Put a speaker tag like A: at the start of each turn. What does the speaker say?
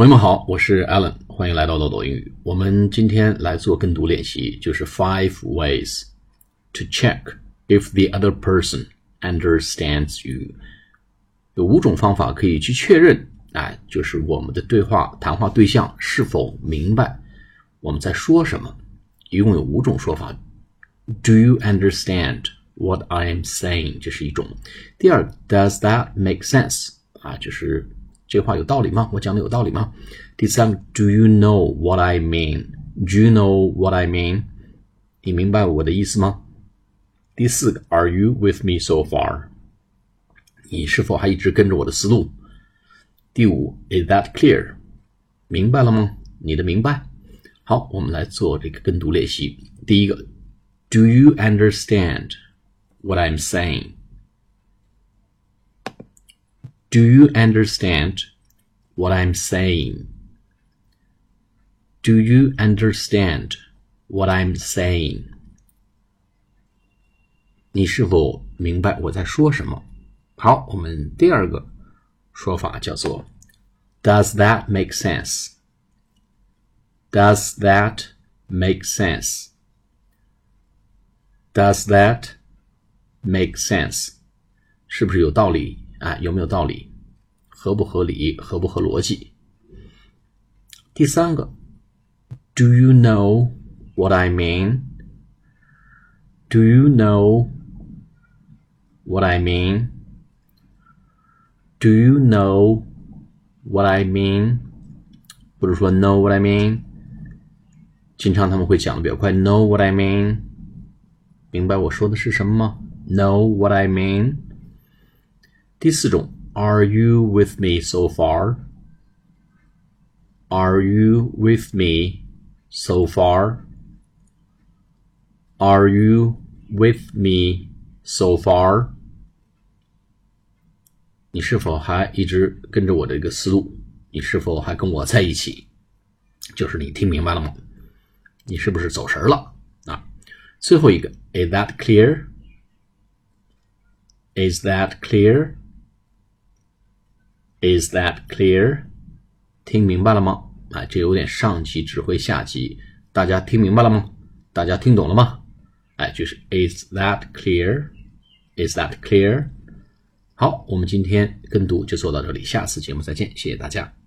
A: 朋友们好，我是 Alan，欢迎来到豆豆英语。我们今天来做跟读练习，就是 Five ways to check if the other person understands you。有五种方法可以去确认，哎，就是我们的对话谈话对象是否明白我们在说什么。一共有五种说法。Do you understand what I am saying？这是一种。第二，Does that make sense？啊，就是这话有道理吗？我讲的有道理吗？第三个，Do you know what I mean？Do you know what I mean？你明白我的意思吗？第四个，Are you with me so far？你是否还一直跟着我的思路？第五，Is that clear？明白了吗？你的明白？好，我们来做这个跟读练习。第一个，Do you understand what I'm saying？saying？Do you understand what I'm saying? Do you understand what I'm saying? 你是否明白我在说什么？好，我们第二个说法叫做 Does that make sense? Does that make sense? Does that make sense? 是不是有道理？ 啊，有没有道理？合不合理？合不合逻辑？第三个，Do you know what I mean? Do you know what I mean? Do you know what I mean? 或者说 know what I mean，经常他们会讲的比较快，know what I mean，明白我说的是什么吗？Know what I mean。第四种，Are you with me so far? Are you with me so far? Are you with me so far? 你是否还一直跟着我的一个思路？你是否还跟我在一起？就是你听明白了吗？你是不是走神了啊？最后一个，Is that clear? Is that clear? Is that clear？听明白了吗？哎，这有点上级指挥下级，大家听明白了吗？大家听懂了吗？哎，就是 Is that clear？Is that clear？好，我们今天跟读就做到这里，下次节目再见，谢谢大家。